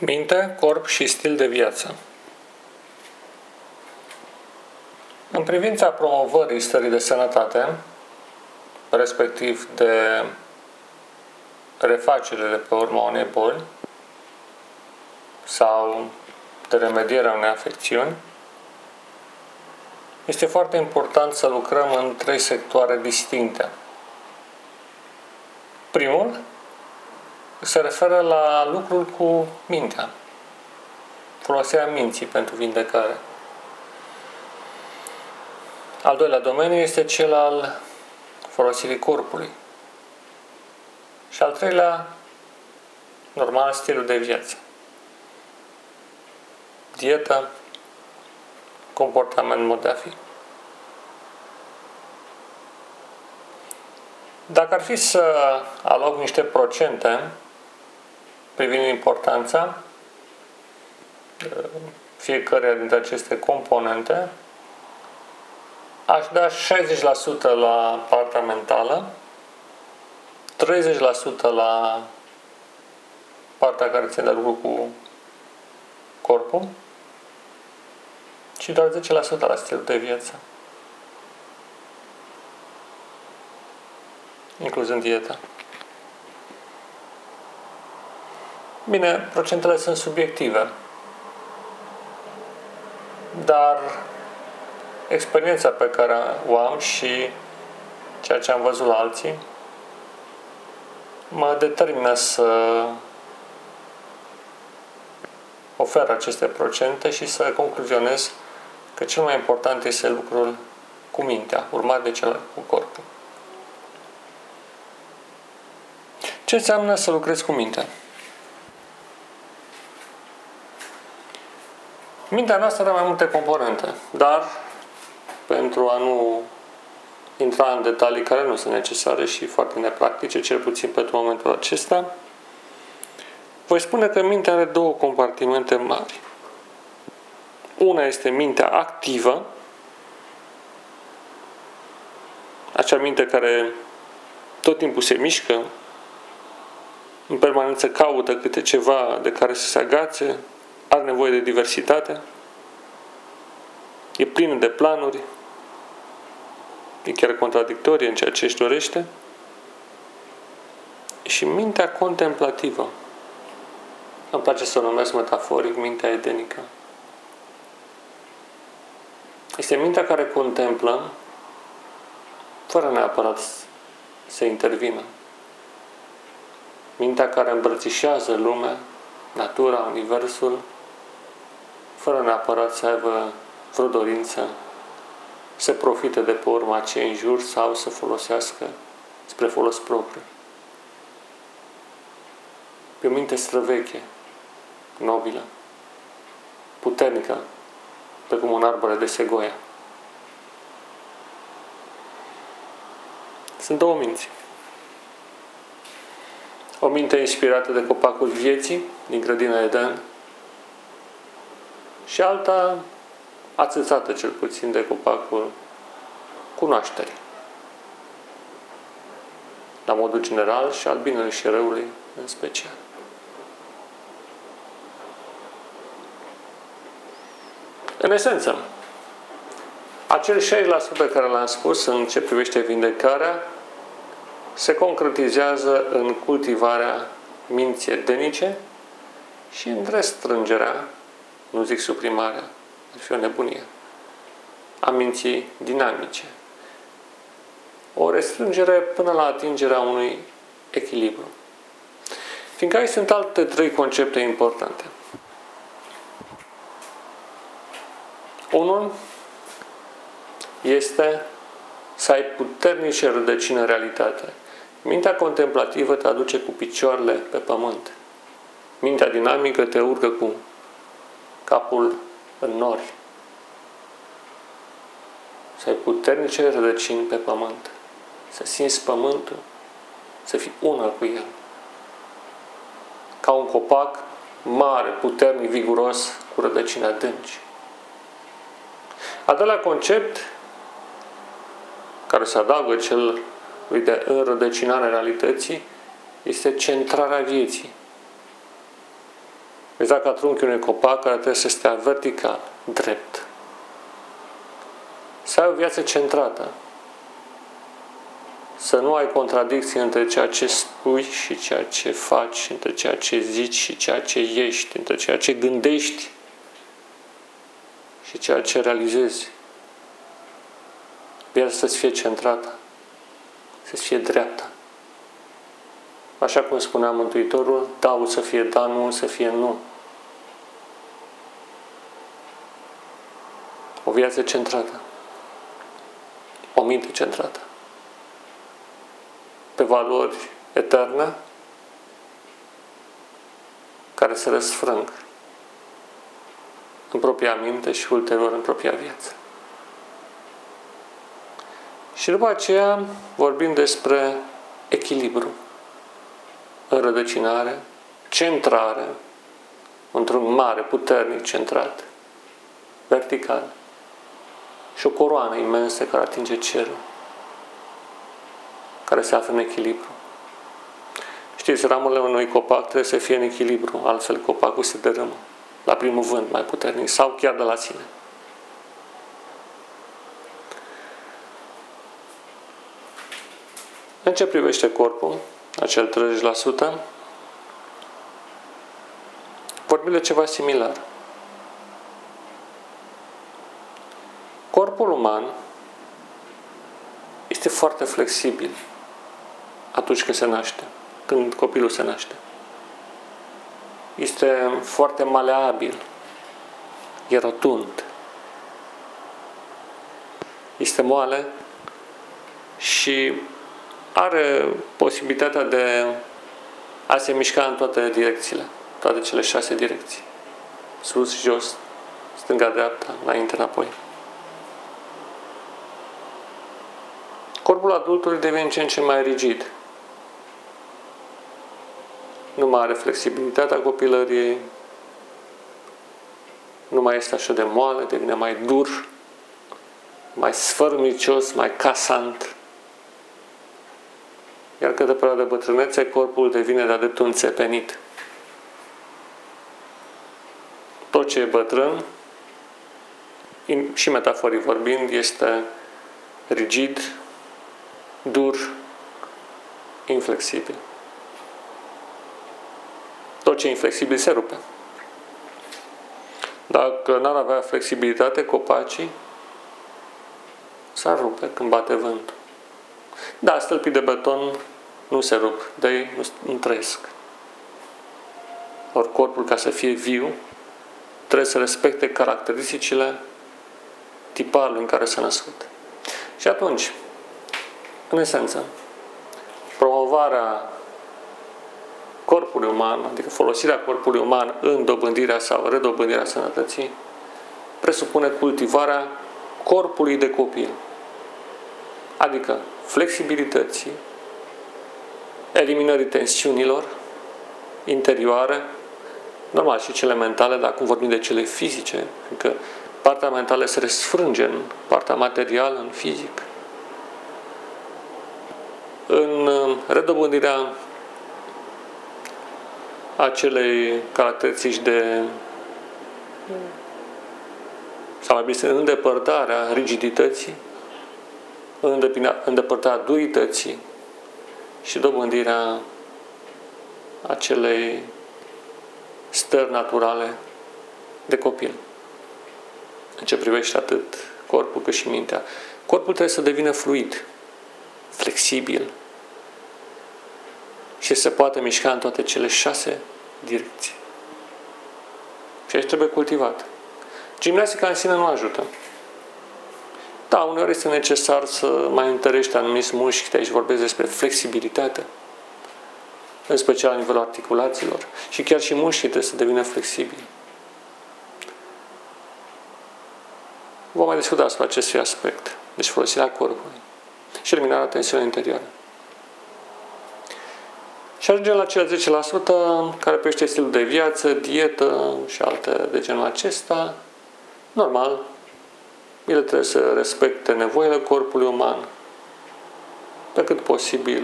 Minte, corp și stil de viață. În privința promovării stării de sănătate, respectiv de refacerele pe urma unei boli sau de remedierea unei afecțiuni, este foarte important să lucrăm în trei sectoare distincte. Primul se referă la lucrul cu mintea, folosirea minții pentru vindecare. Al doilea domeniu este cel al folosirii corpului. Și al treilea, normal, stilul de viață. Dieta, comportament, mod de a fi. Dacă ar fi să aloc niște procente privind importanța uh, fiecare dintre aceste componente, aș da 60% la partea mentală, 30% la partea care ține de lucru cu corpul și doar 10% la stilul de viață. Incluzând dieta. Bine, procentele sunt subiective, dar experiența pe care o am și ceea ce am văzut la alții mă determină să ofer aceste procente și să concluzionez că cel mai important este lucrul cu mintea, urmat de cel cu corpul. Ce înseamnă să lucrezi cu mintea? Mintea noastră are mai multe componente, dar pentru a nu intra în detalii care nu sunt necesare și foarte nepractice, cel puțin pentru momentul acesta, voi spune că mintea are două compartimente mari. Una este mintea activă, acea minte care tot timpul se mișcă, în permanență caută câte ceva de care să se agațe, are nevoie de diversitate, e plină de planuri, e chiar contradictorie în ceea ce își dorește, și mintea contemplativă. Îmi place să o numesc metaforic mintea edenică. Este mintea care contemplă fără neapărat să intervină. Mintea care îmbrățișează lumea, natura, universul, fără neapărat să aibă vreo dorință să profite de pe urma ce în jur sau să folosească spre folos propriu. Pe o minte străveche, nobilă, puternică, cum un arbore de segoia. Sunt două minți. O minte inspirată de copacul vieții din grădina Eden și alta ațățată cel puțin de copacul cunoașterii. La modul general și al binelui și răului în special. În esență, acel 6% care l-am spus în ce privește vindecarea se concretizează în cultivarea minții edenice și în restrângerea, nu zic suprimarea, ar fi o nebunie, a minții dinamice. O restrângere până la atingerea unui echilibru. Fiindcă aici sunt alte trei concepte importante. Unul este să ai puternice rădăcini în realitate. Mintea contemplativă te aduce cu picioarele pe pământ. Mintea dinamică te urcă cu capul în nori. Să ai puternice rădăcini pe pământ. Să simți pământul, să fii una cu el. Ca un copac mare, puternic, viguros, cu rădăcini adânci. Al doilea concept, care se adaugă cel de înrădăcinare realității, este centrarea vieții. Exact ca trunchiul unui copac care trebuie să stea vertical, drept. Să ai o viață centrată. Să nu ai contradicții între ceea ce spui și ceea ce faci, între ceea ce zici și ceea ce ești, între ceea ce gândești și ceea ce realizezi. Viața să-ți fie centrată, să-ți fie dreaptă. Așa cum spunea Mântuitorul, dau să fie da, nu să fie nu. O viață centrată. O minte centrată. Pe valori eterne care se răsfrâng în propria minte și ulterior în propria viață. Și după aceea vorbim despre echilibru, înrădăcinare, centrare, într-un mare, puternic centrat, vertical, și o coroană imensă care atinge cerul, care se află în echilibru. Știți, ramurile unui copac trebuie să fie în echilibru, altfel copacul se dărâmă la primul vânt mai puternic sau chiar de la sine. În ce privește corpul, acel 30%, vorbim de ceva similar. Corpul uman este foarte flexibil atunci când se naște, când copilul se naște. Este foarte maleabil, e rotund, este moale și are posibilitatea de a se mișca în toate direcțiile, toate cele șase direcții. Sus, jos, stânga, dreapta, înainte, înapoi. Corpul adultului devine ce în ce mai rigid. Nu mai are flexibilitatea copilăriei, nu mai este așa de moale, devine mai dur, mai sfărmicios, mai casant. Iar câte perioada de bătrânețe, corpul devine de-a dreptul înțepenit. Tot ce e bătrân, și metaforic vorbind, este rigid, dur, inflexibil. Tot ce e inflexibil se rupe. Dacă n-ar avea flexibilitate, copacii s-ar rupe când bate vântul. Da, stâlpii de beton nu se rup, de ei nu, nu trăiesc. Ori corpul, ca să fie viu, trebuie să respecte caracteristicile tiparului în care s-a născut. Și atunci, în esență, promovarea corpului uman, adică folosirea corpului uman în dobândirea sau redobândirea sănătății, presupune cultivarea corpului de copil, adică flexibilității, eliminării tensiunilor interioare, normal și cele mentale, dar acum vorbim de cele fizice, că partea mentală se resfrânge în partea materială, în fizic. În uh, redobândirea acelei caracteristici de sau mai bine în îndepărtarea rigidității, îndepărtarea durității și dobândirea acelei stări naturale de copil. În ce privește atât corpul cât și mintea. Corpul trebuie să devină fluid, flexibil și se poate mișca în toate cele șase direcții. Și aici trebuie cultivat. Gimnastica în sine nu ajută. Da, uneori este necesar să mai întărești anumiți mușchi, aici vorbesc despre flexibilitate, în special la nivelul articulațiilor. Și chiar și mușchii trebuie să devină flexibili. Vom mai discuta asupra acestui aspect. Deci folosirea corpului și eliminarea tensiunii interioare. Și ajungem la cele 10% care pește stilul de viață, dietă și alte de genul acesta. Normal, ele trebuie să respecte nevoile corpului uman, pe cât posibil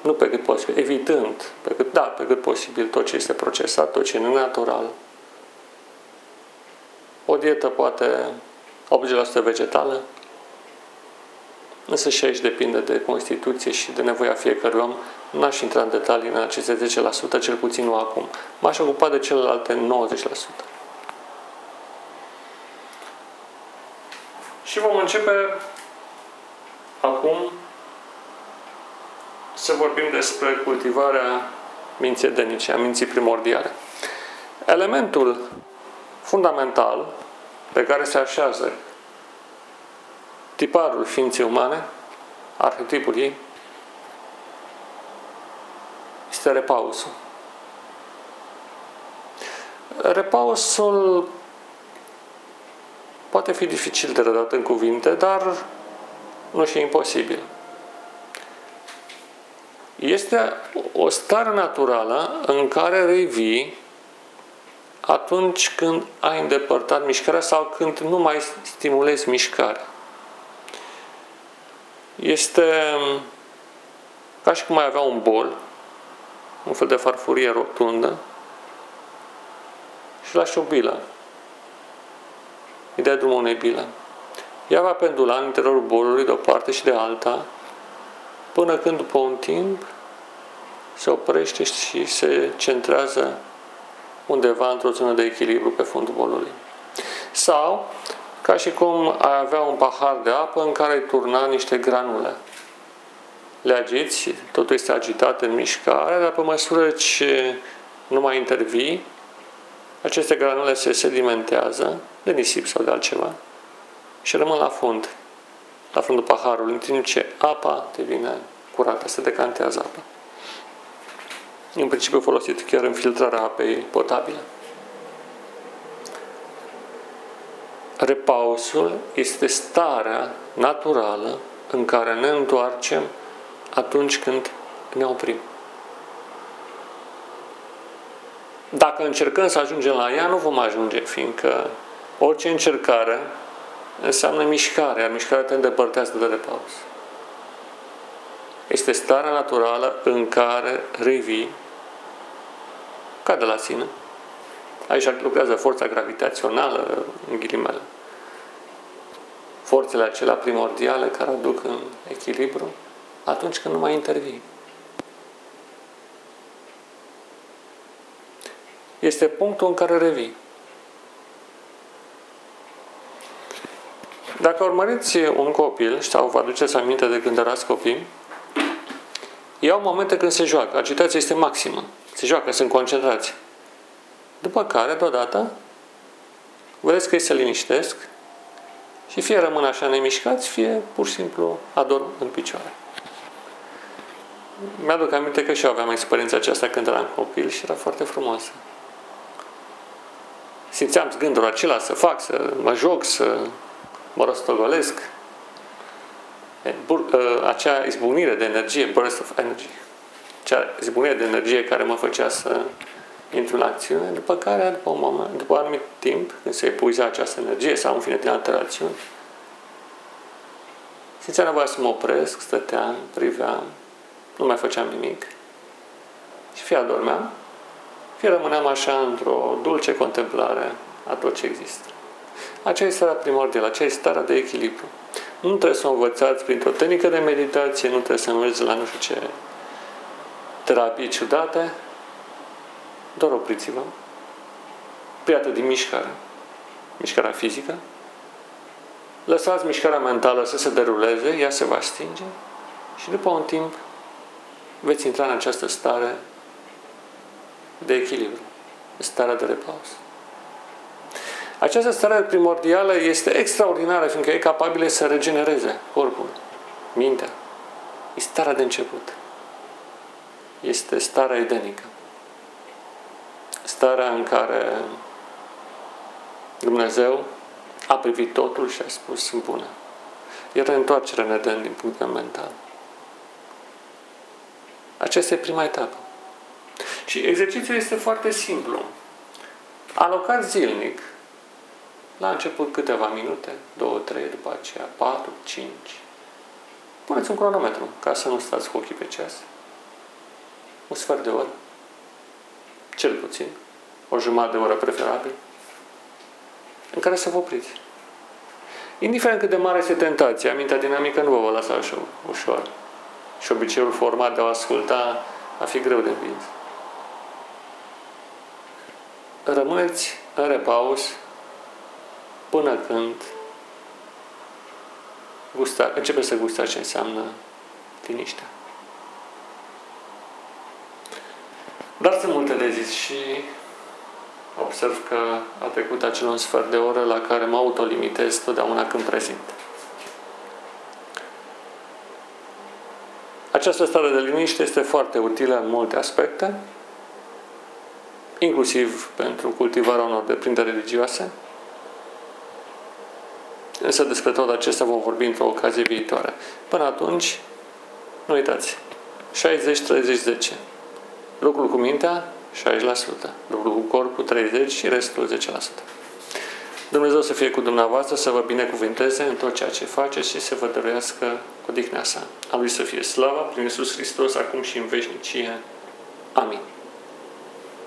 nu pe cât posibil, evitând, pe cât, da, pe cât posibil tot ce este procesat, tot ce e nenatural. O dietă poate 80% vegetală, însă și aici depinde de Constituție și de nevoia fiecărui om. N-aș intra în detalii în aceste 10%, cel puțin nu acum. M-aș ocupa de celelalte 90%. Și vom începe acum să vorbim despre cultivarea minții edenice, a minții primordiale. Elementul fundamental pe care se așează tiparul ființei umane, arhetipul ei, este repausul. Repausul poate fi dificil de redat în cuvinte, dar nu și imposibil. Este o stare naturală în care revii atunci când ai îndepărtat mișcarea sau când nu mai stimulezi mișcarea. Este ca și cum ai avea un bol, un fel de farfurie rotundă și lași o bilă. Ideea drumul unei bile. Ea va pendula în interiorul bolului de o parte și de alta, până când după un timp se oprește și se centrează undeva într-o zonă de echilibru pe fundul bolului. Sau, ca și cum ai avea un pahar de apă în care ai turna niște granule. Le agiți, totul este agitat în mișcare, dar pe măsură ce nu mai intervii, aceste granule se sedimentează de nisip sau de altceva și rămân la fund, la fundul paharului, în timp ce apa devine curată, se decantează apa. În principiu folosit chiar în filtrarea apei potabile. Repausul este starea naturală în care ne întoarcem atunci când ne oprim. Dacă încercăm să ajungem la ea, nu vom ajunge, fiindcă orice încercare înseamnă mișcare, iar mișcarea te îndepărtează de repaus. Este starea naturală în care revii ca de la sine. Aici lucrează forța gravitațională, în ghilimele. Forțele acelea primordiale care aduc în echilibru atunci când nu mai intervii. Este punctul în care revii. Dacă urmăriți un copil, sau vă aduceți aminte de când erați copii, iau momente când se joacă. Agitația este maximă. Se joacă, sunt concentrați. După care, deodată, vedeți că ei se liniștesc și fie rămân așa nemișcați, fie pur și simplu adorm în picioare. Mi-aduc aminte că și eu aveam experiența aceasta când eram copil și era foarte frumoasă. Simțeam gândul acela să fac, să mă joc, să mă rostogolesc. Acea izbucnire de energie, burst of energy, acea izbucnire de energie care mă făcea să intru în acțiune, după care, după un moment, după un anumit timp, când se epuiza această energie sau în fine din alte rațiuni, simțeam nevoia să mă opresc, stăteam, priveam, nu mai făceam nimic și fie adormeam, fie rămâneam așa într-o dulce contemplare a tot ce există. Aceea este starea primordială, aceea este starea de echilibru. Nu trebuie să o învățați printr-o tehnică de meditație, nu trebuie să înveți la nu știu ce terapii ciudate, doar opriți-vă. Piată din mișcare, mișcarea fizică, lăsați mișcarea mentală să se deruleze, ea se va stinge și după un timp veți intra în această stare de echilibru, starea de repaus. Această stare primordială este extraordinară, fiindcă e capabilă să regenereze corpul, mintea. E starea de început. Este starea edenică. Starea în care Dumnezeu a privit totul și a spus, sunt bună. E reîntoarcerea în Eden din punct de mental. Aceasta e prima etapă. Și exercițiul este foarte simplu. Alocați zilnic la început câteva minute, două, trei, după aceea patru, cinci. Puneți un cronometru ca să nu stați cu ochii pe ceas. un sfert de oră, cel puțin, o jumătate de oră preferabil, în care să vă opriți. Indiferent cât de mare este tentația, mintea dinamică nu vă va lăsa așa ușor. Și obiceiul format de a asculta a fi greu de învins. Rămâneți în repaus până când gusta, începe să gustați ce înseamnă liniștea. Dar sunt multe de zis și observ că a trecut acel un sfert de oră la care mă autolimitez totdeauna când prezint. Această stare de liniște este foarte utilă în multe aspecte, inclusiv pentru cultivarea unor deprinderi religioase, însă despre tot acestea vom vorbi într-o ocazie viitoare. Până atunci, nu uitați, 60-30-10. Lucrul cu mintea, 60%. Lucrul cu corpul, 30% și restul 10%. Dumnezeu să fie cu dumneavoastră, să vă binecuvinteze în tot ceea ce faceți și să vă dăruiască odihna sa. A Lui să fie slava prin Iisus Hristos, acum și în veșnicie. Amin.